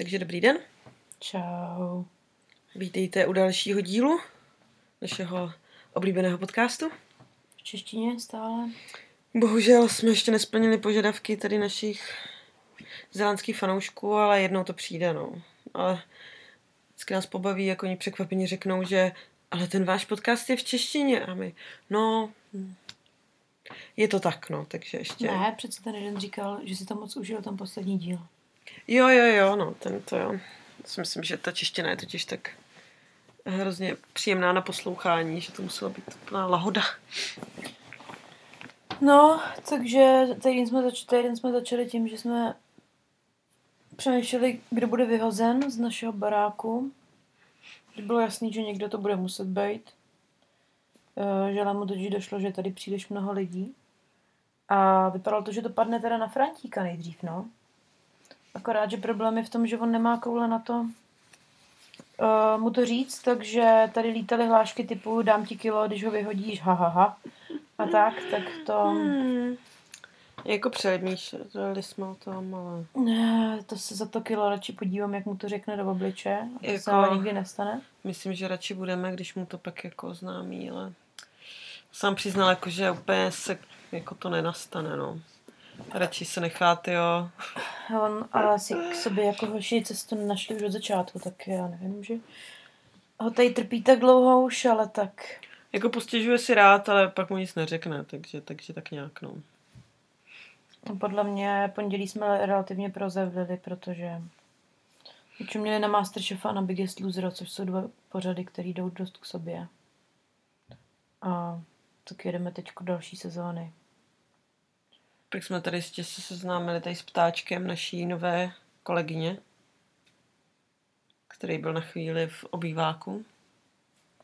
Takže dobrý den. Čau. Vítejte u dalšího dílu našeho oblíbeného podcastu. V češtině stále. Bohužel jsme ještě nesplnili požadavky tady našich zelandských fanoušků, ale jednou to přijde, no. Ale vždycky nás pobaví, jak oni překvapeně řeknou, že ale ten váš podcast je v češtině a my, no, je to tak, no, takže ještě. Ne, přece ten jeden říkal, že si to moc užil, ten poslední díl. Jo, jo, jo, no, ten to jo. Já si myslím, že ta čeština je totiž tak hrozně příjemná na poslouchání, že to muselo být úplná lahoda. No, takže týden jsme, zač- týden jsme začali tím, že jsme přemýšleli, kdo bude vyhozen z našeho baráku. Bylo jasný, že někdo to bude muset být. Eh, Že mu totiž došlo, že tady příliš mnoho lidí. A vypadalo to, že to padne teda na Frantíka nejdřív, no. Akorát, že problém je v tom, že on nemá koule na to uh, mu to říct, takže tady lítaly hlášky typu dám ti kilo, když ho vyhodíš, ha, ha, ha. A tak, tak to... Hmm. Jako přemýšleli jsme o tom, ale... Ne, to se za to kilo radši podívám, jak mu to řekne do obliče. A to Jako- se ale nikdy nestane. Myslím, že radši budeme, když mu to pak jako oznámí, ale sám přiznal, jako, že úplně se jako to nenastane, no. Radši se nechat, jo. On ale asi k sobě jako hoši cestu našli už od začátku, tak já nevím, že ho tady trpí tak dlouho už, ale tak... Jako postěžuje si rád, ale pak mu nic neřekne, takže, takže tak nějak, no. Podle mě pondělí jsme relativně prozevlili, protože už měli na Masterchef a na Biggest Loser, což jsou dva pořady, které jdou dost k sobě. A tak jedeme teď další sezóny. Tak jsme tady ještě se seznámili tady s ptáčkem naší nové kolegyně, který byl na chvíli v obýváku.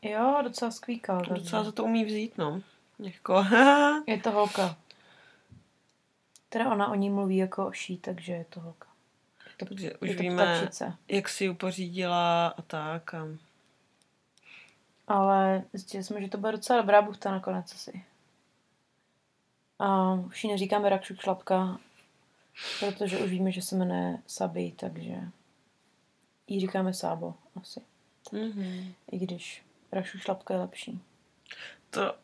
Jo, docela skvíkal. Docela za to umí vzít, no. Jako, Je to holka. Teda ona o ní mluví jako o ší, takže je to holka. Je to, Takže už je to víme, ptačice. jak si ji pořídila a tak. A... Ale zjistili jsme, že to bude docela dobrá buchta nakonec asi. A už jí neříkáme rakšuk šlapka, protože už víme, že se jmenuje Sabi, takže jí říkáme Sábo asi. Mm-hmm. I když rakšuk šlapka je lepší. To,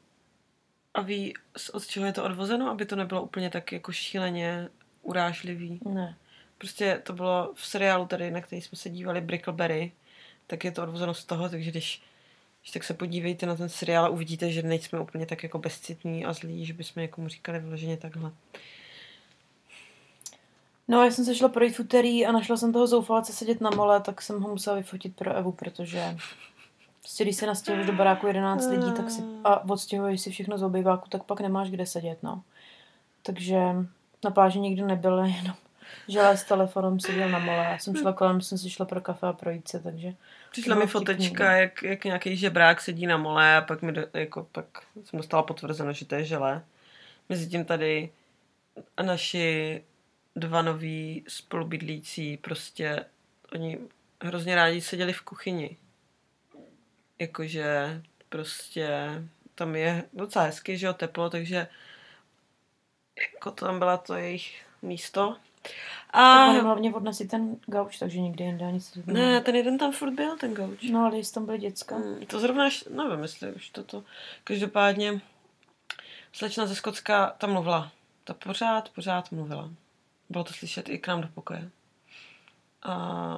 a ví, od čeho je to odvozeno, aby to nebylo úplně tak jako šíleně urážlivý. Ne. Prostě to bylo v seriálu tady, na který jsme se dívali, Brickleberry, tak je to odvozeno z toho, takže když, když tak se podívejte na ten seriál a uvidíte, že nejsme úplně tak jako bezcitní a zlí, že bychom jako mu říkali vyloženě takhle. No, já jsem se šla projít v úterý a našla jsem toho zoufalce sedět na mole, tak jsem ho musela vyfotit pro Evu, protože prostě když se nastěhuješ do baráku 11 lidí tak si, a odstěhuješ si všechno z obýváku, tak pak nemáš kde sedět, no. Takže na pláži nikdo nebyl, jenom želé s telefonem seděl na mole. Já jsem šla kolem, jsem si šla pro kafe a projít se, takže... Přišla mi fotečka, no. jak, jak nějaký žebrák sedí na mole a pak, mi do, jako, pak jsem dostala potvrzeno, že to je žele. Mezitím tady naši dva noví spolubydlící prostě, oni hrozně rádi seděli v kuchyni. Jakože prostě tam je docela hezky, že jo, teplo, takže jako to tam byla to jejich místo. A A hlavně odnesli ten gauč, takže nikdy jinde ani se ne, ten jeden tam furt byl, ten gauč. No, ale jestli tam byly děcka. Hmm, To zrovna, nevím, jestli už toto. Každopádně slečna ze Skocka tam mluvila. Ta pořád, pořád mluvila. Bylo to slyšet i k nám do pokoje. A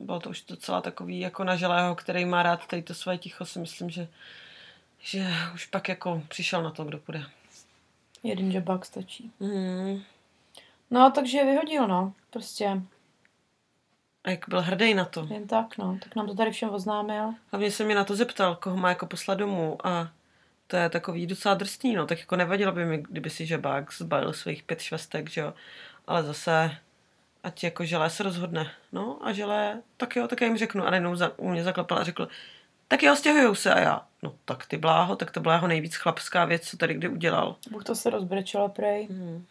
bylo to už docela takový jako na želého, který má rád tady to své ticho, si myslím, že, že už pak jako přišel na to, kdo půjde. Jeden žabák stačí. Hmm. No, takže je vyhodil, no. Prostě A jak byl hrdý na to. jen tak, no. Tak nám to tady všem oznámil. Hlavně se mě na to zeptal, koho má jako poslat domů a to je takový docela drsný, no, tak jako nevadilo by mi, kdyby si žabák zbalil svých pět švestek, že jo, ale zase, ať jako želé se rozhodne, no a želé, tak jo, tak já jim řeknu a najednou za, u mě zaklapal a řekl, tak jo, stěhujou se a já, no tak ty bláho, tak to byla jeho nejvíc chlapská věc, co tady kdy udělal. Bůh to se rozbrečela prej. Hmm.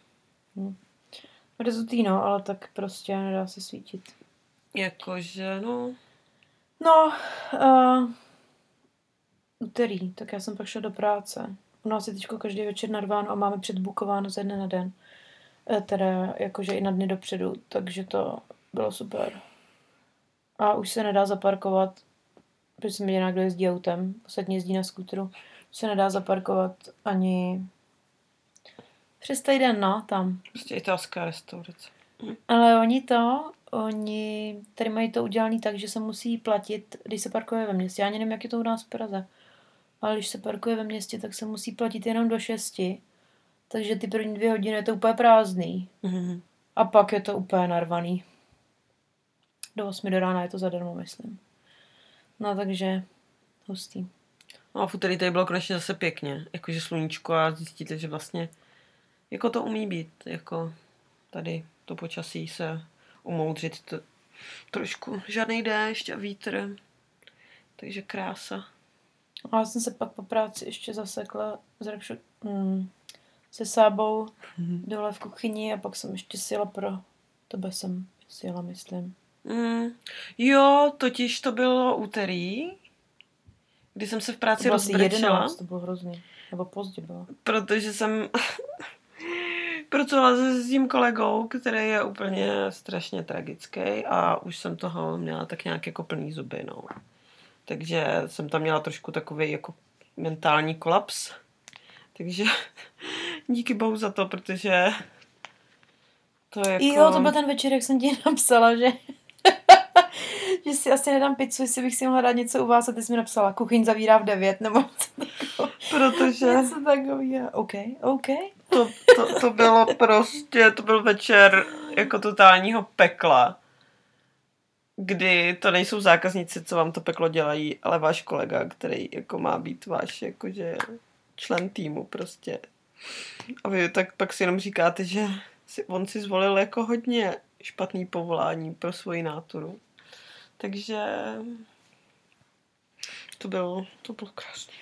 Rezutý, no, ale tak prostě nedá se svítit. Jakože, no, No, uh, úterý, tak já jsem pak šla do práce. U nás je teď každý večer narváno a máme předbukováno ze dne na den. E, teda jakože i na dny dopředu, takže to bylo super. A už se nedá zaparkovat, protože jsem jediná, kdo jezdí autem, ostatní jezdí na skútru. Už se nedá zaparkovat ani přes týden, no, tam. Prostě italská restaurace. Ale oni to, oni tady mají to udělané tak, že se musí platit, když se parkuje ve městě. Já ani nevím, jak je to u nás v Praze. Ale když se parkuje ve městě, tak se musí platit jenom do šesti. Takže ty první dvě hodiny je to úplně prázdný. Mhm. A pak je to úplně narvaný. Do 8 do rána je to zadarmo, myslím. No takže hustý. No a v úterý tady bylo konečně zase pěkně. Jakože sluníčko a zjistíte, že vlastně jako to umí být. Jako tady to počasí se umoudřit to, trošku. Žádný déšť a vítr. Takže krása. A já jsem se pak po práci ještě zasekla s Rakšu, mm, se sábou dole v kuchyni a pak jsem ještě sjela pro tebe jsem sjela, myslím. Mm. Jo, totiž to bylo úterý, kdy jsem se v To práci bylo asi rozbrečela. 11, to bylo hrozný. Nebo pozdě bylo. protože jsem pracovala se s tím kolegou, který je úplně strašně tragický a už jsem toho měla tak nějak jako plný zuby, no. Takže jsem tam měla trošku takový jako mentální kolaps. Takže díky bohu za to, protože to je jako... Jo, to byl ten večer, jak jsem ti napsala, že že si asi nedám pizzu, jestli bych si mohla dát něco u vás a ty jsi mi napsala, kuchyň zavírá v 9 nebo něco. Protože Něco takového. OK, OK. to, to, to bylo prostě, to byl večer jako totálního pekla, kdy to nejsou zákazníci, co vám to peklo dělají, ale váš kolega, který jako má být váš jakože člen týmu prostě. A vy tak pak si jenom říkáte, že si, on si zvolil jako hodně špatný povolání pro svoji náturu. Takže to bylo, to bylo krásné.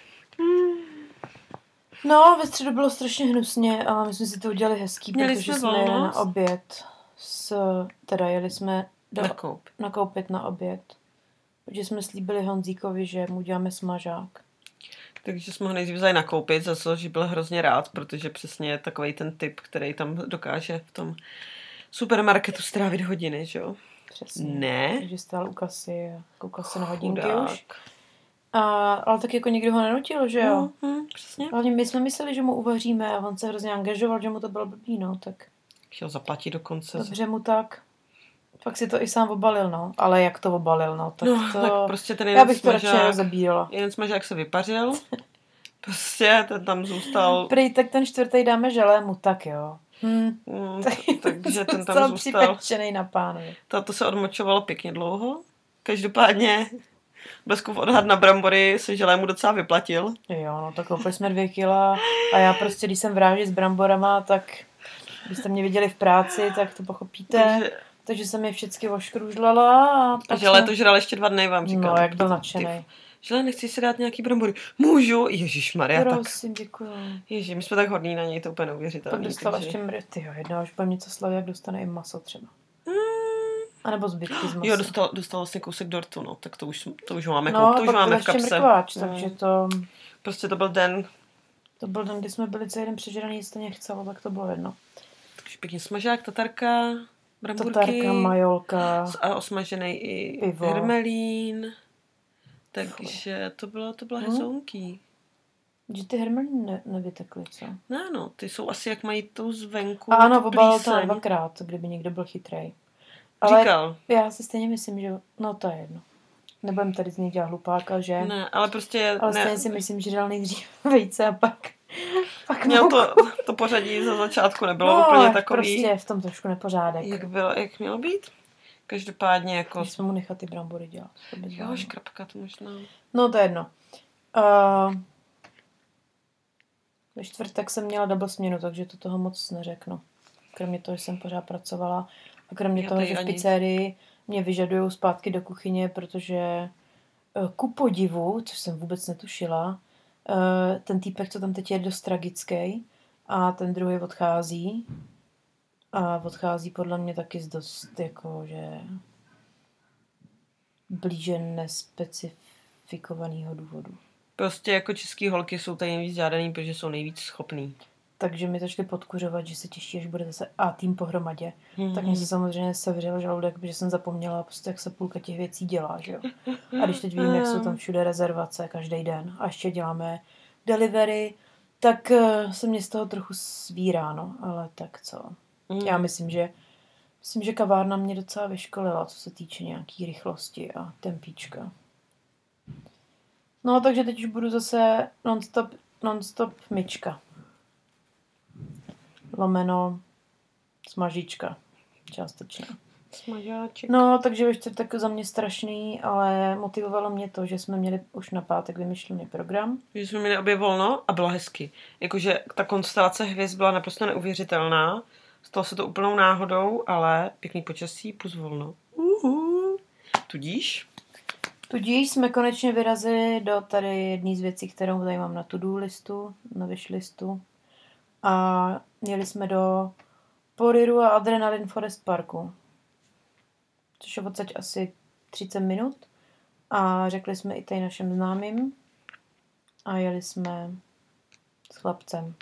No, ve středu bylo strašně hnusně, ale my jsme si to udělali hezký, Měli protože jsme jsme jeli na oběd. S, teda jeli jsme do, Nakoup. nakoupit na oběd. Protože jsme slíbili Honzíkovi, že mu děláme smažák. Takže jsme ho nejdřív vzali nakoupit, za co že byl hrozně rád, protože přesně je takový ten typ, který tam dokáže v tom supermarketu strávit hodiny, že jo? Přesně. Ne. Takže stál u kasy a koukal se na hodinky Chudák. už. A, ale tak jako nikdo ho nenutil, že jo? No, hm, přesně. Hlavně my jsme mysleli, že mu uvaříme a on se hrozně angažoval, že mu to bylo blbý, no, tak Chtěl zaplatit dokonce. dobře mu tak. Pak si to i sám obalil, no. Ale jak to obalil, no, tak no, to... tak prostě ten Já jeden bych to radši smažák, rozebírala. jeden smažák se vypařil. Prostě ten tam zůstal, Prý, tak ten čtvrtý dáme želému, tak jo. Hm. mm, takže ten tam zůstal. na pánovi. To, to se odmočovalo pěkně dlouho. Každopádně Bleskův odhad na brambory se želému docela vyplatil. Jo, no tak koupili jsme dvě kila a já prostě, když jsem vráží s bramborama, tak byste mě viděli v práci, tak to pochopíte. Takže, Takže jsem je všechny oškružlala a žele jsme- to žral ještě dva dny, vám říkám. No, jak byl nadšený. Žele, nechci si dát nějaký brambory. Můžu? Ježíš Maria, tak. Prosím, děkuju. Ježíš, my jsme tak hodní na něj, to je úplně Pak neuvěřitelné. dostala takže- ještě mry. Ty jo, jednou, až budeme něco slavit, jak dostane i maso třeba. Mm, A nebo zbytky z masa. Jo, dostal, dostal vlastně kousek dortu, no, tak to už, to už máme, no, to už pak máme v kapse. mrkváč, No. takže to, Prostě to byl den, to byl den, kdy jsme byli celý den přežraný, nic to nechcelo, tak to bylo jedno. takže pěkně smažák, tatarka, bramburky Tatarka, majolka. a osmažený i Pivo. hermelín. Takže to bylo, to bylo Hm. hezounký. Že ty hermelíny ne, nevytekly, co? No, no, ty jsou asi jak mají tou zvenku. A ano, tu obalil to dvakrát, kdyby někdo byl chytrej. Ale Říkal. já si stejně myslím, že no to je jedno. Nebudem tady z něj dělat hlupáka, že? Ne, ale prostě Ale ne, stejně si myslím, že dal nejdřív vejce a pak, pak měl to, to pořadí za začátku nebylo no, úplně tak takový, prostě v tom trošku nepořádek. jak, bylo, jak mělo být. Každopádně jako... Když jsme mu nechat ty brambory dělat. To Jo, to možná. No to je jedno. Uh, ve čtvrtek jsem měla double směnu, takže to toho moc neřeknu. Kromě toho, že jsem pořád pracovala a kromě Já toho, že v ani- pizzerii mě vyžadují zpátky do kuchyně, protože eh, ku podivu, což jsem vůbec netušila, eh, ten týpek, co tam teď je, je dost tragický a ten druhý odchází a odchází podle mě taky z dost jako, že blíže nespecifikovaného důvodu. Prostě jako český holky jsou tady nejvíc žádaný, protože jsou nejvíc schopný. takže mi začali podkuřovat, že se těší, až bude zase A tým pohromadě. Mm-hmm. Tak mě se samozřejmě sevřel žaludek, protože jsem zapomněla, prostě, jak se půlka těch věcí dělá. Že jo? A když teď vím, jak jsou tam všude rezervace každý den a ještě děláme delivery, tak uh, se mě z toho trochu svírá, no, ale tak co. Mm. Já myslím, že myslím, že kavárna mě docela vyškolila, co se týče nějaký rychlosti a tempíčka. No, takže teď už budu zase non-stop, non-stop myčka. Lomeno smažička. Částečně. Smažáček. No, takže ve čtvrtek za mě strašný, ale motivovalo mě to, že jsme měli už na pátek vymyšlený program. Že jsme měli obě volno a bylo hezky. Jakože ta konstelace hvězd byla naprosto neuvěřitelná. Stalo se to úplnou náhodou, ale pěkný počasí plus volno. Uhu. Tudíž Tudíž jsme konečně vyrazili do tady jedné z věcí, kterou tady mám na to-do listu, na wish listu. A měli jsme do Poriru a Adrenalin Forest Parku. Což je odsaď asi 30 minut. A řekli jsme i tady našem známým. A jeli jsme s chlapcem,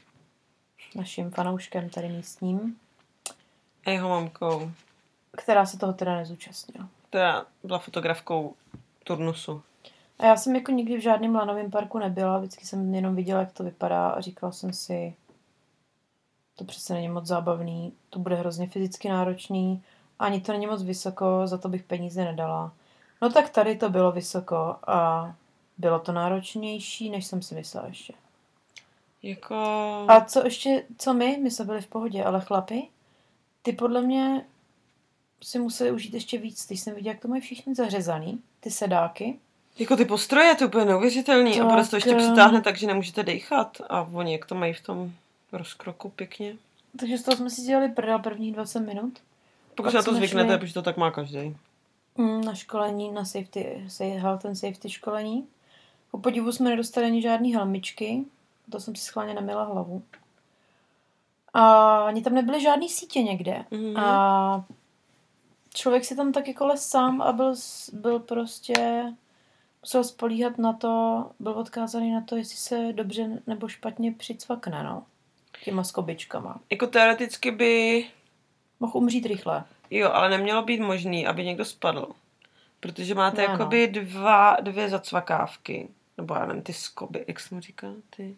naším fanouškem tady místním. A jeho mamkou. Která se toho teda nezúčastnila. Která byla fotografkou turnusu. A já jsem jako nikdy v žádném lanovém parku nebyla, vždycky jsem jenom viděla, jak to vypadá a říkala jsem si, to přece není moc zábavný, to bude hrozně fyzicky náročný, ani to není moc vysoko, za to bych peníze nedala. No tak tady to bylo vysoko a bylo to náročnější, než jsem si myslela ještě. Jako... A co ještě, co my? My jsme byli v pohodě, ale chlapi, ty podle mě si museli užít ještě víc. Teď jsem viděla, jak to mají všichni zařezaný, ty sedáky. Jako ty postroje, to je úplně neuvěřitelný. Tak, a prostě to ještě eh, přitáhne tak, že nemůžete dechat. A oni jak to mají v tom rozkroku pěkně. Takže z toho jsme si dělali prdel prvních 20 minut. Pokud se na to zvyknete, šli- protože to tak má každý. Mm, na školení, na safety, sa- health and safety školení. Po podivu jsme nedostali ani žádný helmičky, to jsem si schválně namila hlavu. A ani tam nebyly žádný sítě někde. Mhm. A člověk si tam tak jako les sám a byl, byl prostě, musel spolíhat na to, byl odkázaný na to, jestli se dobře nebo špatně přicvakne, no. Těma skobičkama. Jako teoreticky by, Mohl umřít rychle. jo, ale nemělo být možný, aby někdo spadl. Protože máte no. jakoby dva, dvě zacvakávky. Nebo já nevím, ty skoby, jak jsem říkal, ty...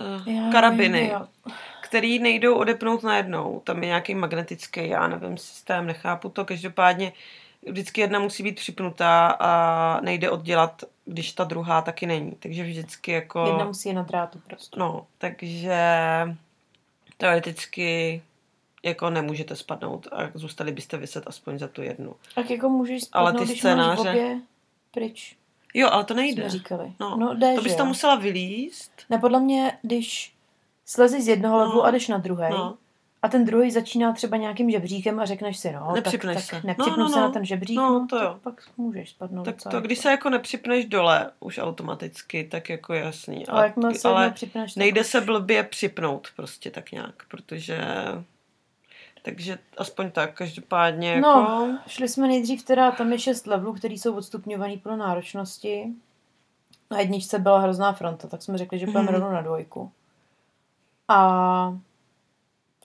Uh, karabiny, jo. který nejdou odepnout najednou. Tam je nějaký magnetický, já nevím, systém, nechápu to. Každopádně vždycky jedna musí být připnutá a nejde oddělat, když ta druhá taky není. Takže vždycky jako... Jedna musí na drátu prostě. No, takže teoreticky jako nemůžete spadnout a zůstali byste vyset aspoň za tu jednu. Tak jako můžeš Ale spadnout, ty když máš scénáře- obě pryč, Jo, ale to jsme nejde. říkali. No, no jde, To bys že tam musela vylíst. Ne, podle mě, když slezeš z jednoho levelu No. a jdeš na druhý, No. a ten druhý začíná třeba nějakým žebříkem a řekneš si, no, Nepřipneš tak, se. tak No, nepřipnu no, se no. na ten žebřík, No, no, to jo. pak můžeš spadnout Tak to, když se jako nepřipneš dole, už automaticky, tak jako jasný. Ale se ale připneš, tak nejde už- se blbě připnout prostě tak nějak, protože... Takže aspoň tak, každopádně jako... No, šli jsme nejdřív teda, tam je šest levelů, který jsou odstupňovaný podle náročnosti. Na jedničce byla hrozná fronta, tak jsme řekli, že půjdeme Mhm. rovnou na dvojku. A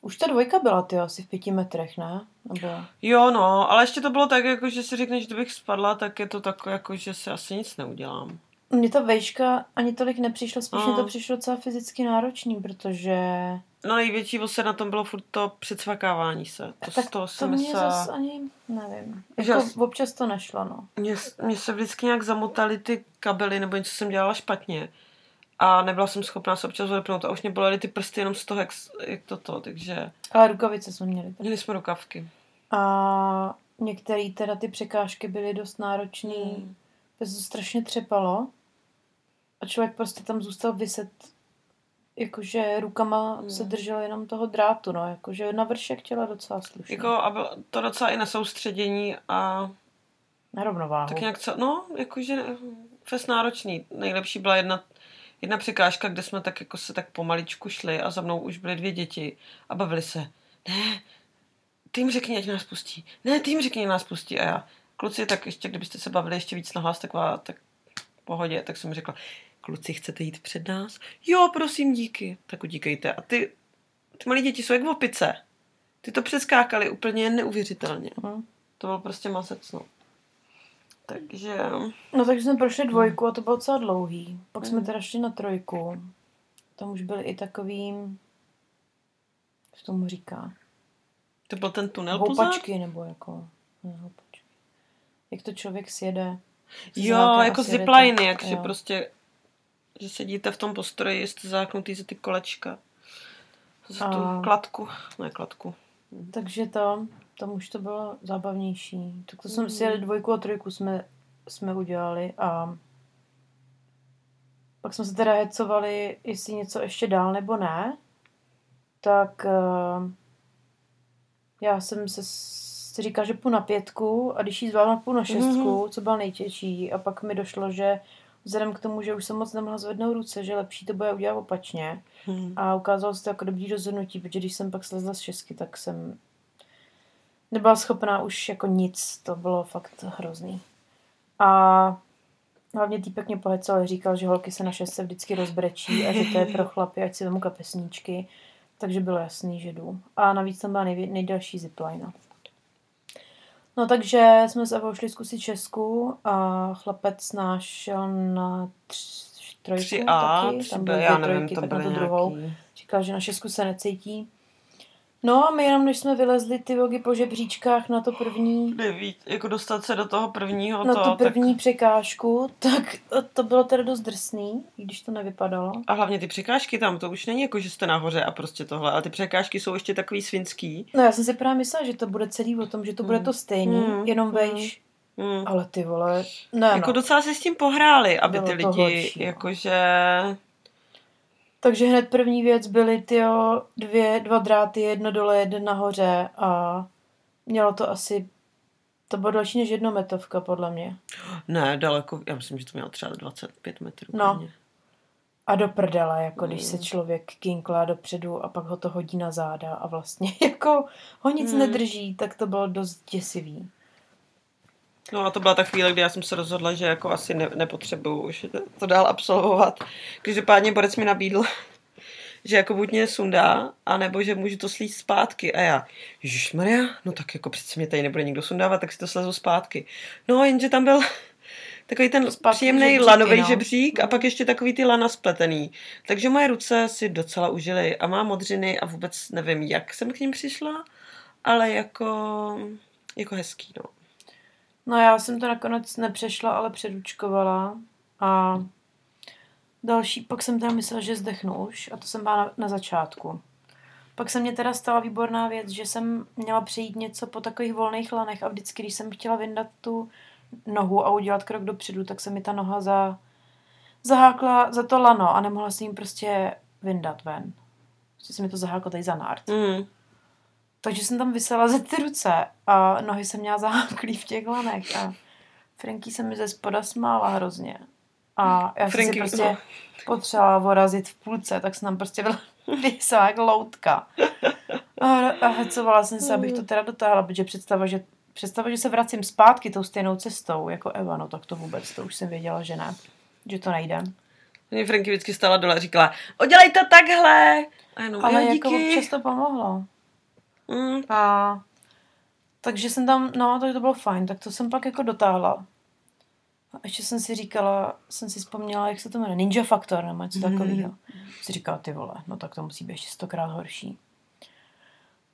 už ta dvojka byla, ty asi v pěti metrech, ne? Nebo... Jo, no, ale ještě to bylo tak, jako, že si řekneš, že kdybych spadla, tak je to tak, jako, že si asi nic neudělám. Mně ta vejška ani tolik nepřišla, spíš mi to přišlo docela fyzicky náročný, protože No největší se na tom bylo furt to předsvakávání se. To, tak to, to, mě myslela- zase ani, nevím, jako as- občas to nešlo, no. Mně, mně se vždycky nějak zamotaly ty kabely, nebo něco jsem dělala špatně. A nebyla jsem schopná se občas odepnout a už mě bolely ty prsty jenom z toho, jak, jak toto, takže Ale rukavice jsme měli. měli jsme rukavky. A některé teda ty překážky byly dost náročné, Hmm. mm. se to strašně třepalo a člověk prostě tam zůstal vyset, jakože rukama Hmm. se držel jenom toho drátu, no, jakože na vršek těla docela slušně. Jako a bylo to docela i na soustředění a Na rovnováhu. tak nějak, co, no, jakože fest náročný. Nejlepší byla jedna, jedna překážka, kde jsme tak jako se tak pomaličku šli a za mnou už byly dvě děti a bavili se. Ne, ty jim řekni, ať nás pustí. Ne, ty jim řekni, ať nás pustí. A já, kluci, tak ještě, kdybyste se bavili ještě víc nahlas, taková, tak v pohodě, tak jsem řekla, kluci, chcete jít před nás? Jo, prosím, díky. Tak udíkejte. A ty, ty malí děti jsou jak v opice. Ty to přeskákali úplně neuvěřitelně. Hm. To byl prostě masec, no. Takže... No takže jsme prošli dvojku a to bylo docela dlouhý. Pak jsme Mm. teda šli na trojku. Tam už byli i takovým, co tomu říká, To byl ten tunel pozad? houpačky nebo jako, ne, houpačky. Jak to člověk sjede. Jo, jako zipliny, jak Jo. prostě že sedíte v tom postroji, jste záknutý za ty kolečka. Za tu A- kladku. Ne, kladku. Takže to, tam už to bylo zábavnější. Tak to jsme Mm. si jeli dvojku a trojku jsme, jsme udělali a pak jsme se teda hecovali, jestli něco ještě dál nebo ne. Tak eh, já jsem se si říkal, že půjdu na pětku a když jí zvládnu, půjdu na šestku, co bylo nejtěžší. A pak mi došlo, že vzhledem k tomu, že už jsem moc nemohla zvednout ruce, že lepší to bude udělat opačně. Hm. A ukázalo se to jako dobrý rozhodnutí, protože když jsem pak slezla z šestky, tak jsem nebyla schopná už jako nic, to bylo fakt hrozný. A hlavně týpek mě pohecal, říkal, že holky se na šestce vždycky rozbrečí a že to je pro chlapy, ať si vemu kapesníčky. Takže bylo jasný, že jdu. A navíc tam byla nejvě- nejdelší zipline. No takže jsme s Evou šli zkusit Česku a chlapec náš šel na tř, trojku 3A, taky. třeba, byly já nevím, trojky, to tak na tu druhou. nějaký... Říkal, že na šestku se necítí. No a my jenom, než jsme vylezli ty vogy po žebříčkách na to první, Neví, jako dostat se do toho prvního na to, tu první tak... překážku, tak to bylo teda dost drsný, i když to nevypadalo. A hlavně ty překážky tam, to už není jako, že jste nahoře a prostě tohle, ale ty překážky jsou ještě takový svinský. No já jsem si právě myslela, že to bude celý o tom, že to bude Hmm. to stejný, Hmm. jenom Hmm. vejš. Hm. Ale ty vole, ne Jako no. docela si s tím pohráli, aby Bylo ty lidi, horší, no. Takže hned první věc byly tyjo, dvě, dva dráty, jedno dole, jeden nahoře a mělo to asi, to bylo další než jednometovka podle mě. Ne, daleko, já myslím, že to mělo třeba 25 metrů. No. klidně. A do prdele, jako když se Mm. člověk kinklá dopředu a pak ho to hodí na záda a vlastně jako ho nic Mm. nedrží, tak to bylo dost děsivý. No a to byla ta chvíle, kdy já jsem se rozhodla, že jako asi ne, nepotřebuju už to, dál absolvovat. Každopádně Borec mi nabídl, že jako buď mě sundá, anebo že můžu to slít zpátky. A já, Maria, no tak jako přece mě tady nebude nikdo sundávat, tak si to slezu zpátky. No jenže tam byl takový ten Zpátky příjemný žebříky, lanový no. žebřík a pak ještě takový ty lana spletený. Takže moje ruce si docela užily a mám modřiny a vůbec nevím, jak jsem k ním přišla, ale jako, jako hezký, no. No já jsem to nakonec nepřešla, ale předučkovala a další, pak jsem teda myslela, že zdechnu už a to jsem byla na, na začátku. Pak se mě teda stala výborná věc, že jsem měla přejít něco po takových volných lanech a vždycky, když jsem chtěla vyndat tu nohu a udělat krok dopředu, tak se mi ta noha za, zahákla za to lano a nemohla jsem jim prostě vyndat ven. Prostě se mi to zaháklo tady za nárt. Mm. Takže jsem tam vysela ze ty ruce a nohy jsem měla zaháklý v těch lanech a Franky se mi ze spoda smála hrozně. A já jsem si Franky, prostě no. potřebovala vorazit v půlce, tak jsem tam prostě byla vysela jak loutka. A, a hecovala jsem se, abych to teda dotáhla, protože představa, že, představa, že se vracím zpátky tou stejnou cestou jako Eva, no tak to vůbec, to už jsem věděla, že ne. Že to nejde. Mě Franky vždycky stála dole a říkala, udělej to takhle. A jenom, Ale jako díky. občas to pomohlo. Mm. A takže jsem tam, no, tak to bylo fajn, tak to jsem pak jako dotáhla. A ještě jsem si říkala, jsem si vzpomněla, jak se to jmenuje, Ninja Factor nebo něco takového. Si říkala, ty vole, no tak to musí být ještě stokrát horší.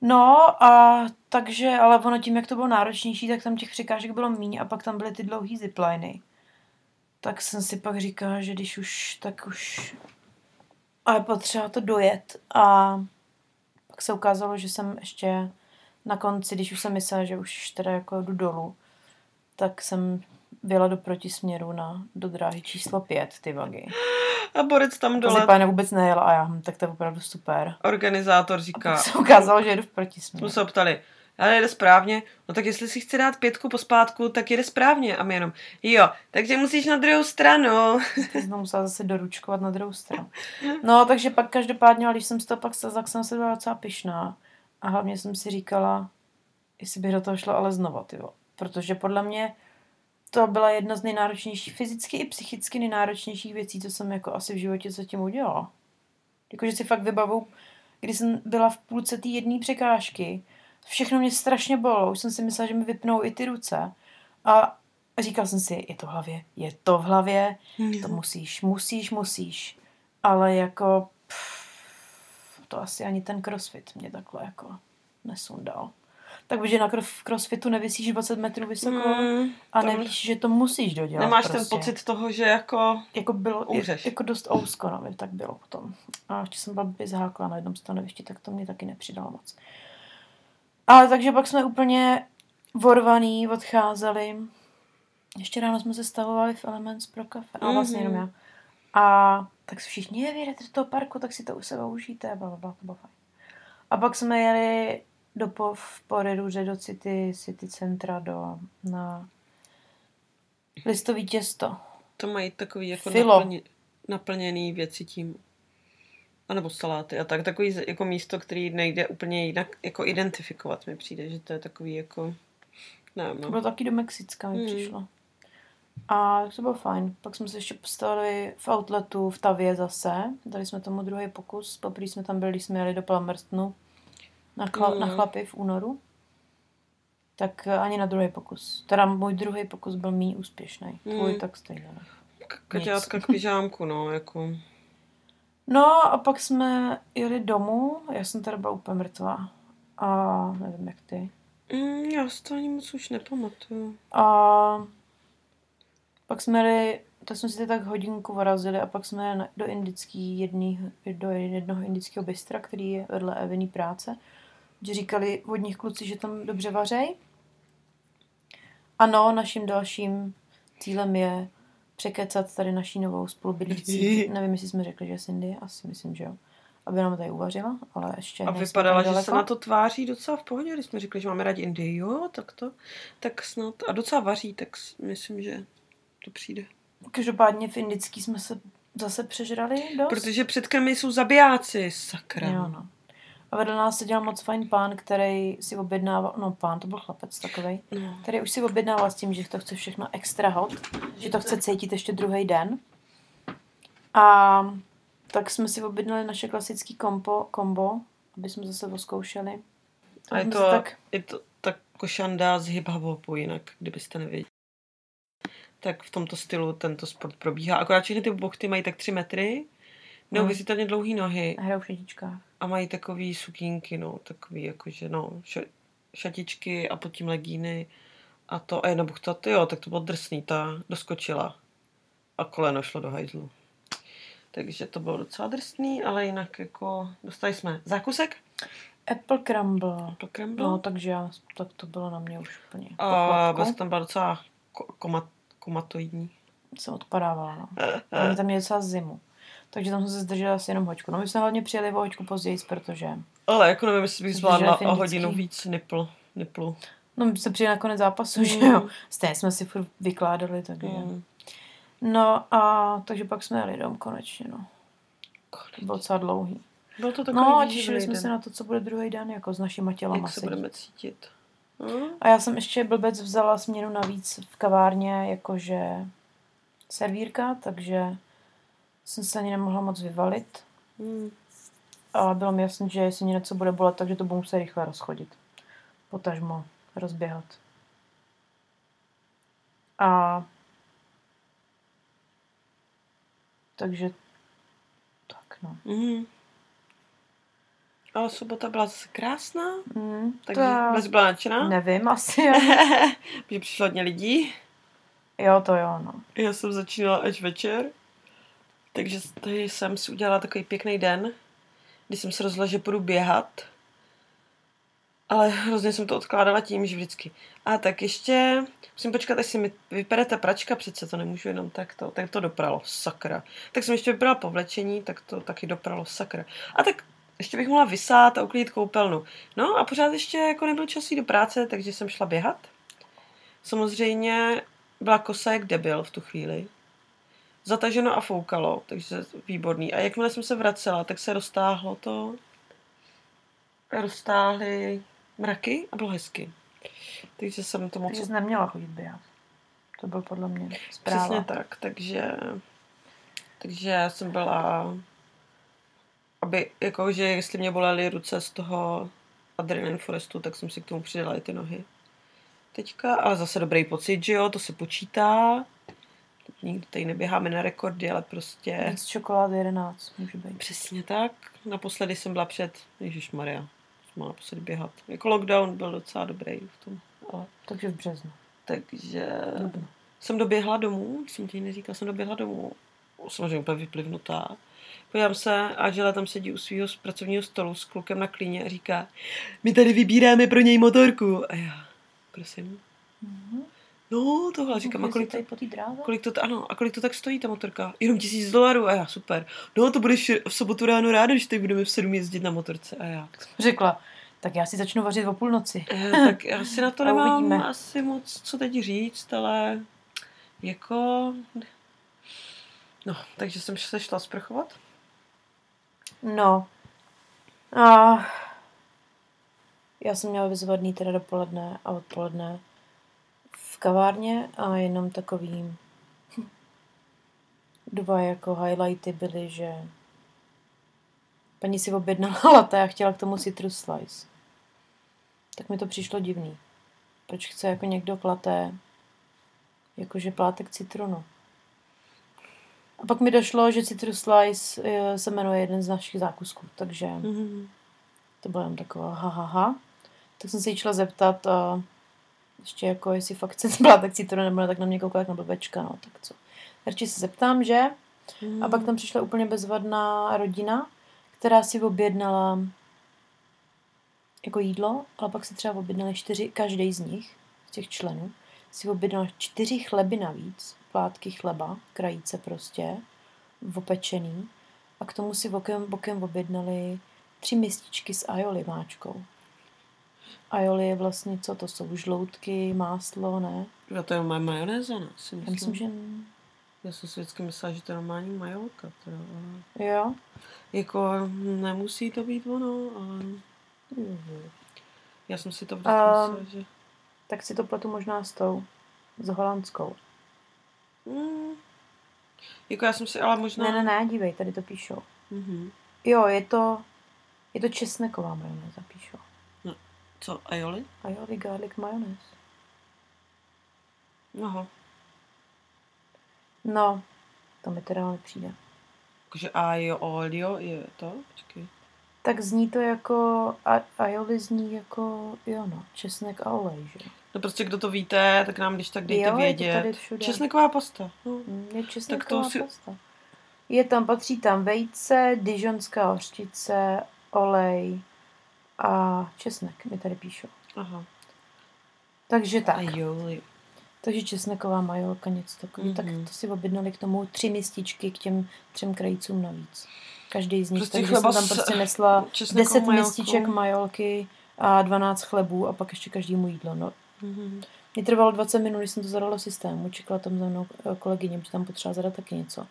No a takže, ale ono tím, jak to bylo náročnější, tak tam těch překážek bylo méně a pak tam byly ty dlouhý zipliny. Tak jsem si pak říkala, že když už, tak už a je potřeba to dojet. A pak se ukázalo, že jsem ještě na konci, když už jsem myslela, že už teda jako jdu dolů, tak jsem vyjela do protisměru na, do dráhy číslo 5, ty vagy. A Borec tam dole, si vůbec nejela a já, hm, tak to je opravdu super. organizátor říká, Tak se ukázalo, že jedu v jsme protisměru. se optali, ale jede správně, no tak jestli si chce dát pětku pospátku, tak jede správně. A my jenom, jo, takže musíš na druhou stranu. Jsem to musela zase doručkovat na druhou stranu. No, takže pak každopádně, když jsem z toho pak slezla, tak jsem se byla docela pyšná. A hlavně jsem si říkala, jestli bych do toho šla ale znova, tyjo. Protože podle mě to byla jedna z nejnáročnějších, fyzicky i psychicky nejnáročnějších věcí, co jsem jako asi v životě zatím udělala. Jakože si fakt vybavu, když jsem byla v půlce té jedné překážky, všechno mě strašně bolelo, už jsem si myslela, že mi vypnou i ty ruce. A říkal jsem si, je to v hlavě, je to v hlavě, to musíš, musíš, musíš. Ale jako pff, to asi ani ten crossfit mě takhle jako nesundal. Takže na v crossfitu nevysíš 20 metrů vysoko mm, a nevíš, že to musíš dodělat. Nemáš prostě. ten pocit toho, že jako Jako bylo, umřeš. jako dost ousko, no, tak bylo potom. A ještě jsem byla blbě zhákla na jednom stanovišti, tak to mě taky nepřidalo moc. Ale takže pak jsme úplně vorvaný odcházeli. Ještě ráno jsme se stavovali v Elements pro kafe. A vlastně jenom Mhm. já. A tak se všichni, je, vyjedete do toho parku, tak si to u sebe užijte. Bla, bla, bla, to bylo fajn. A pak jsme jeli do po, v Poreruře do City, City Centra do, na listový těsto. to mají takový jako Filo. naplně, naplněný věci tím. A nebo saláty a tak. Takový jako místo, který nejde úplně jinak jako identifikovat mi přijde, že to je takový jako nevím, To no. bylo taky do Mexicka mi Hmm. přišlo. A to bylo fajn. Pak jsme se ještě postavili v outletu v Tavě zase. Dali jsme tomu druhý pokus. Poprvé jsme tam byli, když jsme jeli do Palmerstonu na, chla, Mm. na chlapy v únoru. Tak eh, ani na druhý pokus. Teda můj druhý pokus byl méně úspěšný. Tvůj Mm. tak stejně. Kaťátka k pyžámku, no, jako. No a pak jsme jeli domů. Já jsem teda byla úplně mrtvá. A nevím jak ty. Mm, já si to ani moc už nepamatuju. A pak jsme jeli, tak jsme si to tak hodinku vrazili a pak jsme jeli do indický jedný, do jednoho indického bystra, který je vedle Eviny práce, kde říkali vodní kluci, že tam dobře vařej. Ano, naším dalším cílem je překecat tady naší novou spolubydlící. Nevím, jestli jsme řekli, že Indie, asi myslím, že jo. Aby nám tady uvařila, ale ještě A vypadala, že se na to tváří docela v pohodě, když jsme řekli, že máme rádi Indii, jo, tak to, tak snad, a docela vaří, tak myslím, že to přijde. Každopádně v indický jsme se zase přežrali dost. Protože před krmy jsou zabijáci, sakra. Jo, no. A vedle nás seděl moc fajn pán, který si objednával, no pán, to byl chlapec takovej, No. který už si objednával s tím, že to chce všechno extra hot, že to chce cítit ještě druhý den. A tak jsme si objednali naše klasické kombo, kombo, aby jsme zase oskoušeli. A je to, tak, je to tak košanda z hip hopu jinak, kdybyste nevěděli. Tak v tomto stylu tento sport probíhá. Akorát všechny ty bochty mají tak tři metry, neuvěřitelně dlouhé nohy hrajou v šedičkách. a mají takový sukínky, no, takový jakože, no, š- šatičky a pod tím legíny a to, a jedna buchta, ty jo, tak to bylo drsný, ta doskočila a koleno šlo do hajzlu. Takže to bylo docela drsný, ale jinak jako dostali jsme zákusek, Apple crumble. to kremble. No, takže já, tak to bylo na mě už úplně. A bez tam byla docela ko- komat, komatoidní. jsem odpadávala, no. A tam je docela zimu. Takže tam jsem se zdržela asi jenom hoďku. No my jsme hlavně přijeli o hoďku později, protože Ale jako nevím, jestli bych zvládla o hodinu víc nipl, niplu. no my jsme přijeli na konec zápasu, že Mm. jo. Stejně jsme si furt vykládali, takže. Mm. No a takže pak jsme jeli dom konečně, no. To bylo docela dlouhý. Bylo to takový No a těšili jsme den. se na to, co bude druhý den, jako s našima tělama. Jak se sedí. budeme cítit. No. A já jsem ještě blbec vzala směnu navíc v kavárně, jakože servírka, takže jsem se ani nemohla moc vyvalit. Mm. Ale bylo mi jasné, že jestli mě něco bude bolet, takže to budu muset rychle rozchodit. Potažmo rozběhat. A takže tak no. Mm. Ale sobota byla zase krásná, Mm, takže to bez byla nadšená, nevím asi. jo. protože přišlo hodně lidí. jo, to jo, no. Já jsem začínala až večer, takže tady jsem si udělala takový pěkný den, kdy jsem se rozhodla, že půjdu běhat. Ale hrozně jsem to odkládala tím, že vždycky. A tak ještě musím počkat, až si mi vypere ta pračka, přece to nemůžu jenom tak to, tak to dopralo, sakra. Tak jsem ještě vybrala povlečení, tak to taky dopralo, sakra. A tak ještě bych mohla vysát a uklidit koupelnu. No a pořád ještě jako nebyl čas jít do práce, takže jsem šla běhat. Samozřejmě byla kosa jak debil v tu chvíli. Zataženo a foukalo, takže výborný. A jakmile jsem se vracela, tak se roztáhlo to. Roztáhly mraky a bylo hezky. Takže jsem to moc... Takže jsi neměla chodit běhat. To byl podle mě zpráva. Přesně tak, takže, takže já jsem byla, aby, jako, že jestli mě bolely ruce z toho Adrenaline Forestu, tak jsem si k tomu přidala i ty nohy. Teďka, ale zase dobrý pocit, že jo, to se počítá. Nikdy tady neběháme na rekordy, ale prostě... Víc čokolády 11 může být. Přesně tak. Naposledy jsem byla před, Ježíš Maria, jsem mohla naposledy běhat. Jako lockdown byl docela dobrý v tom. Ale, Takže v březnu. takže Dubnu. jsem doběhla domů, jsem ti neříkala, jsem doběhla domů. Samozřejmě úplně vyplivnutá. Podívám se a Žela tam sedí u svého pracovního stolu s klukem na klíně a říká, my tady vybíráme pro něj motorku. A já, prosím. No, tohle říkám, a kolik po kolik to, ano, a kolik to tak stojí ta motorka? Jenom tisíc dolarů a já, super. No, to budeš v sobotu ráno ráda, když tady budeme v sedm jezdit na motorce a já. Řekla, tak já si začnu vařit o půlnoci. Eh, tak já si na to nemám uvidíme. asi moc co teď říct, ale jako... No, takže jsem se šla sprchovat. No. A já jsem měla vyzvadný teda dopoledne a odpoledne v kavárně a jenom takový dva jako highlighty byly, že paní si objednala latte a chtěla k tomu citrus slice. Tak mi to přišlo divný. Proč chce jako někdo k latte jakože plátek citronu? A pak mi došlo, že Citrus Slice eh, se jmenuje jeden z našich zákusků, takže Mhm. to bylo jen taková ha, ha, ha. Tak jsem se jí šla zeptat, a ještě jako jestli fakt chce plátek citronu, nebo ne, tak na mě koukala jak na blbečka, no tak co. Radši se zeptám, že? A pak tam přišla úplně bezvadná rodina, která si objednala jako jídlo, ale pak si třeba objednali čtyři, každý z nich, z těch členů, si objednal čtyři chleby navíc, plátky chleba, krajíce prostě, opečený. A k tomu si bokem, bokem objednali tři mističky s aioli máčkou. Aioli je vlastně, co to jsou, žloutky, máslo, ne? Já to je má majonéza, ne? Si Já myslím. myslím, že Já jsem si vždycky myslela, že to je normální majolka. Teda. ale jo. Jako nemusí to být ono, ale já jsem si to vždycky A- myslela, že... Tak si to pletu možná s tou, s holandskou. Mm. Jako já jsem si, ale možná... Ne, ne, ne, dívej, tady to píšou. Mhm. Jo, je to, je to česneková majonéza, píšou. Co, aioli? Aioli garlic majonéz. Aha. No, to mi teda nepřijde. Jakože aiolio je to? Počkej. Tak zní to jako, a, aioli zní jako, jo no, česnek a olej, že? No prostě kdo to víte, tak nám když tak dejte jo, je to vědět. tady všude. Česneková pasta. No. Mm, Je česneková to si- pasta. Je tam, patří tam vejce, dižonská hořčice, olej a česnek, mi tady píšou. Aha. Takže tak. Aioli. Takže česneková majolka, něco takového. Mm-hmm. Mhm. Tak to si objednali k tomu tři mističky k těm třem krajícům navíc. Každý z nich. Prostě Takže jsem tam prostě nesla česnekovou 10 majolkou. mističek majolky a 12 chlebů a pak ještě každému jídlo. No, Mhm. mě trvalo 20 minut, když jsem to zadala systému. Čekala tam za mnou eh, kolegyně, protože tam potřeba zadat taky něco.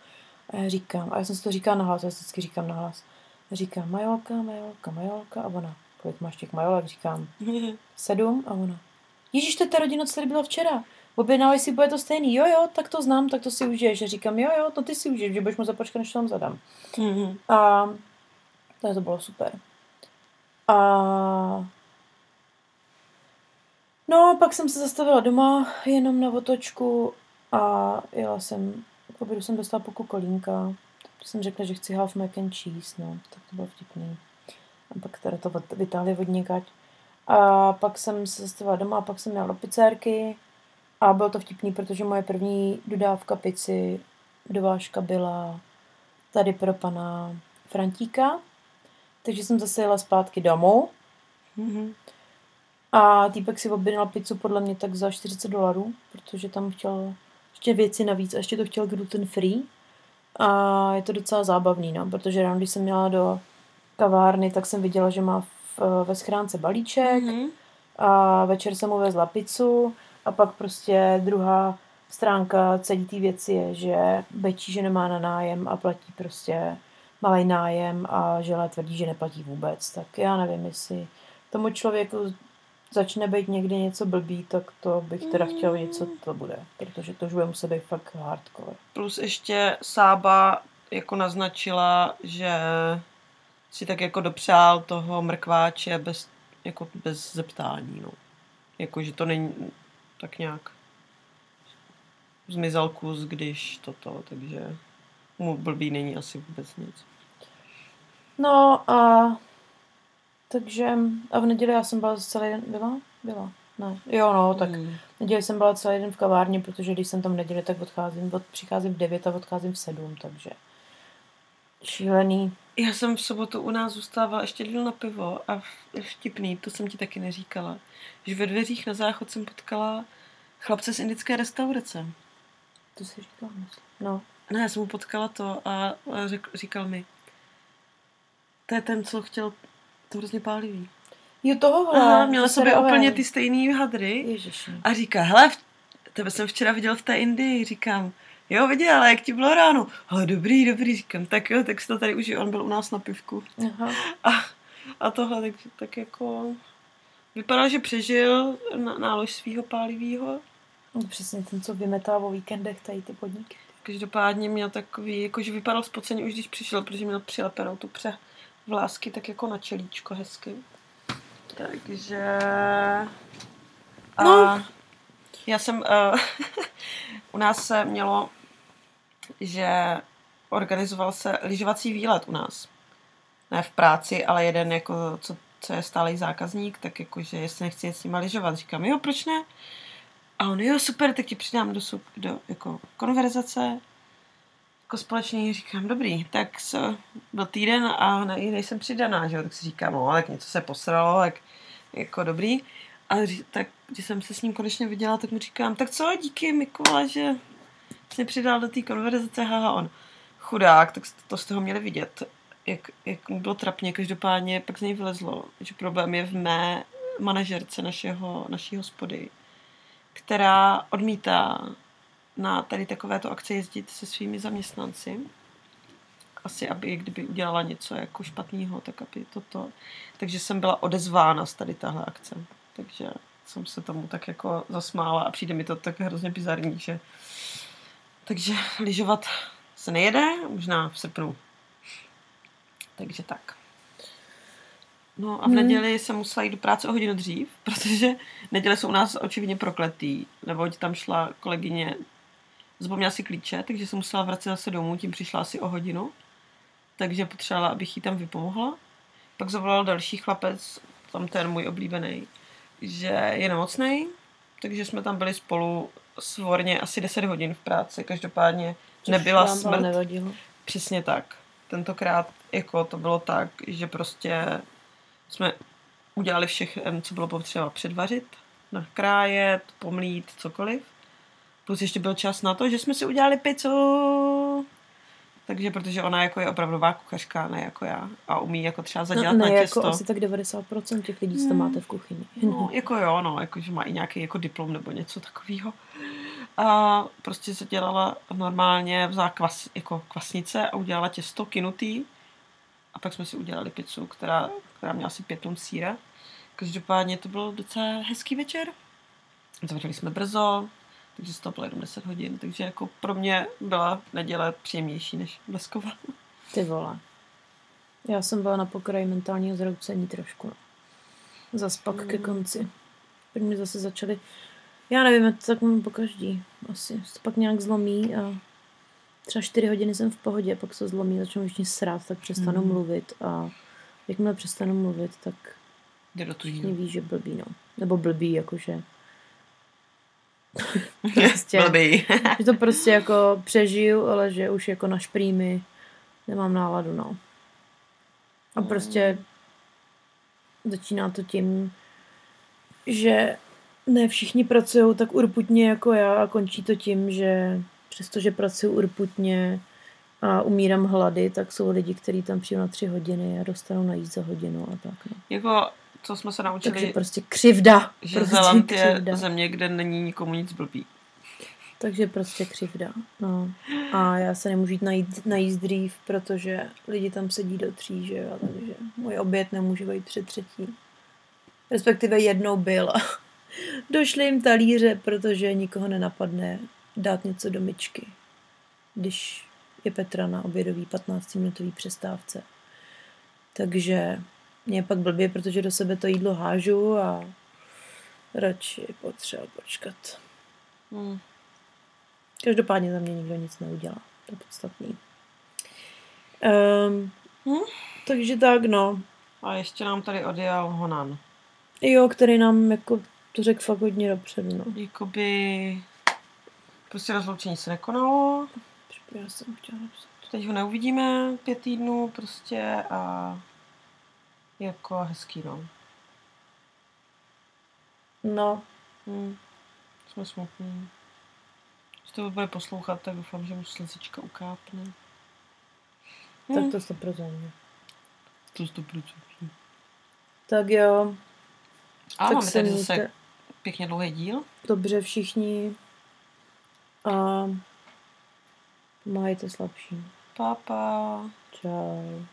A já říkám, a já jsem si to říkala nahlas, já si vždycky říkám nahlas. Říkám majolka, majolka, majolka a ona, kolik máš těch majolek? Říkám, sedm a ona. Ježíš, to je ta rodina, co tady byla včera. Objednávej si, bude to stejný. Jo, jo, tak to znám, tak to si užiješ. A říkám, jo, jo, to ty si užiješ, že budeš mu započkat, než to tam zadám. Mhm. A to, to bylo super. A no, pak jsem se zastavila doma jenom na otočku a jela jsem, k obědu jsem dostala puku kolínka. Jsem řekla, že chci half mac and cheese, no, tak to bylo vtipný. A pak teda to vytáhli od někať. A pak jsem se zastavila doma a pak jsem měla do pizzérky a bylo to vtipný, protože moje první dodávka pici, dovážka byla tady pro pana Frantíka. Takže jsem zase jela zpátky domů Mhm. a týpek si objednal pizzu podle mě tak za 40 dolarů, protože tam chtěl ještě věci navíc a ještě to chtěl gluten free. A je to docela zábavný, no, protože ráno, když jsem měla do kavárny, tak jsem viděla, že má v, ve schránce balíček Mhm. a večer jsem mu vezla pizzu a pak prostě druhá stránka celé té věci je, že bečí, že nemá na nájem a platí prostě malý nájem a žele tvrdí, že neplatí vůbec. Tak já nevím, jestli tomu člověku začne být někdy něco blbý, tak to bych teda chtěl Mm. něco, to bude. Protože to už bude muset být fakt hardcore. Plus ještě Sába jako naznačila, že si tak jako dopřál toho mrkváče bez, jako bez zeptání, no. Jako, že to není tak nějak zmizel kus, když toto, takže mu blbý není asi vůbec nic. No a takže a v neděli já jsem byla celý den, byla? Byla. Ne. Jo, no, tak Mm. v neděli jsem byla celý den v kavárně, protože když jsem tam v neděli, tak odcházím, od, přicházím v 9 a odcházím v 7, takže šílený. Já jsem v sobotu u nás zůstávala ještě díl na pivo a vtipný, to jsem ti taky neříkala, že ve dveřích na záchod jsem potkala chlapce z indické restaurace. To si říkala, myslím. No. Ne, já jsem mu potkala to a a řek, říkal mi, to je ten, co chtěl to hrozně pálivý. Jo, tohohle. Aha, měla to sobě úplně ty stejný hadry Ježiši. a říká, hele, tebe jsem včera viděl v té Indii, říkám, jo, viděl, ale jak ti bylo ráno? Ale dobrý, dobrý, říkám, tak jo, tak to tady užij, on byl u nás na pivku. Aha. A, a tohle, tak, tak jako, vypadal, že přežil na, nálož svého pálivého. No, Přesně ten, co vymetá o víkendech tady ty podniky. Každopádně měl takový, jakože vypadal spoceně už když přišel, protože měl přilepenou tu pře vlásky tak jako na čelíčko hezky. Takže... A No. Já jsem... Uh, u nás se mělo, že organizoval se lyžovací výlet u nás. Ne v práci, ale jeden jako, co, co je stálý zákazník, tak jakože jestli nechci s nima lyžovat. Říkám, jo, proč ne? A on, jo, super, tak ti přidám do, sup- do jako konverzace, jako společný, říkám, dobrý, tak se, byl týden a ne, nejsem přidaná, že jo, tak si říkám, no, tak něco se posralo, tak jako dobrý. A tak, když jsem se s ním konečně viděla, tak mu říkám, tak co, díky Mikola, že jsi přidal do té konverzace, haha, on, chudák, tak to jste ho měli vidět, jak, jak mu bylo trapně, každopádně pak z něj vylezlo, že problém je v mé manažerce našeho, naší hospody, která odmítá na tady takovéto akce jezdit se svými zaměstnanci. Asi, aby kdyby udělala něco jako špatného, tak aby toto. Takže jsem byla odezvána z tady tahle akce. Takže jsem se tomu tak jako zasmála a přijde mi to tak hrozně bizarní, že takže lyžovat se nejede, možná v srpnu. Takže tak. No a v Hmm. neděli jsem musela jít do práce o hodinu dřív, protože neděle jsou u nás očividně prokletý, neboť tam šla kolegyně, zapomněla si klíče, takže jsem musela vracet zase domů, tím přišla asi o hodinu, takže potřebovala, abych jí tam vypomohla. Pak zavolal další chlapec, tam ten můj oblíbený, že je nemocný, takže jsme tam byli spolu svorně asi 10 hodin v práci. Každopádně Což nebyla smrt. nevadilo. Přesně tak. Tentokrát jako to bylo tak, že prostě jsme udělali všechno, co bylo potřeba předvařit, nakrájet, pomlít, cokoliv. Plus ještě byl čas na to, že jsme si udělali pizzu. Takže protože ona jako je opravdová kuchařka, ne jako já. A umí jako třeba zadělat No, na ne, těsto. jako asi tak 90% těch lidí, co to Hmm. máte v kuchyni. No, jako jo, no, jako, že má i nějaký jako diplom nebo něco takového. A prostě se dělala normálně vzala kvas, jako kvasnice a udělala těsto kinutý. A pak jsme si udělali pizzu, která, která měla asi pět tun síra. Každopádně to byl docela hezký večer. Zavřeli jsme brzo, takže se to bylo jenom 10 hodin. Takže jako pro mě byla neděle příjemnější než blesková. Ty vole. Já jsem byla na pokraji mentálního zroucení trošku. no. Zas pak ke Mm. konci. Pak mi zase začaly, já nevím, to tak mám po každý. Asi se to pak nějak zlomí a třeba čtyři hodiny jsem v pohodě, pak se zlomí, začnu už mě srát, tak přestanu Mm. mluvit a jakmile přestanu mluvit, tak Jde do všichni ví, že blbý, no. Nebo blbý, jakože. prostě, Blbý. že to prostě jako přežiju, ale že už jako na šprýmy nemám náladu, no. A prostě začíná to tím, že ne všichni pracují tak urputně jako já a končí to tím, že přestože pracuji urputně a umírám hlady, tak jsou lidi, kteří tam přijdou na tři hodiny a dostanou najíst za hodinu a tak. No. Jako, co jsme se naučili, Takže prostě křivda. že prostě Zeland je křivda. země, kde není nikomu nic blbý. Takže prostě křivda. No. A já se nemůžu jít najít, najíst dřív, protože lidi tam sedí do tří, že jo, takže můj oběd nemůže být před třetí. Respektive jednou byl. Došly jim talíře, protože nikoho nenapadne dát něco do myčky, když je Petra na obědový 15-minutový přestávce. Takže mě je pak blbě, protože do sebe to jídlo hážu a radši potřeba počkat. Hmm. Každopádně za mě nikdo nic neudělá. To je podstatný. Um, Hm? takže tak, no. A ještě nám tady odjel Honan. Jo, který nám jako to řekl fakt hodně dopředu, no. Jakoby prostě rozloučení se nekonalo, Já jsem chtěla napsat. teď ho neuvidíme pět týdnů prostě a jako hezký, no. No, Hmm. Jsme smutní. Když to bude poslouchat, tak doufám, že mu slzička ukápne. tak Hm. to 100%. To to proč? Tak jo, A tak máme se tady mějte zase pěkně dlouhý díl. dobře všichni a pomáhejte slabším. Pa, pa. Čau.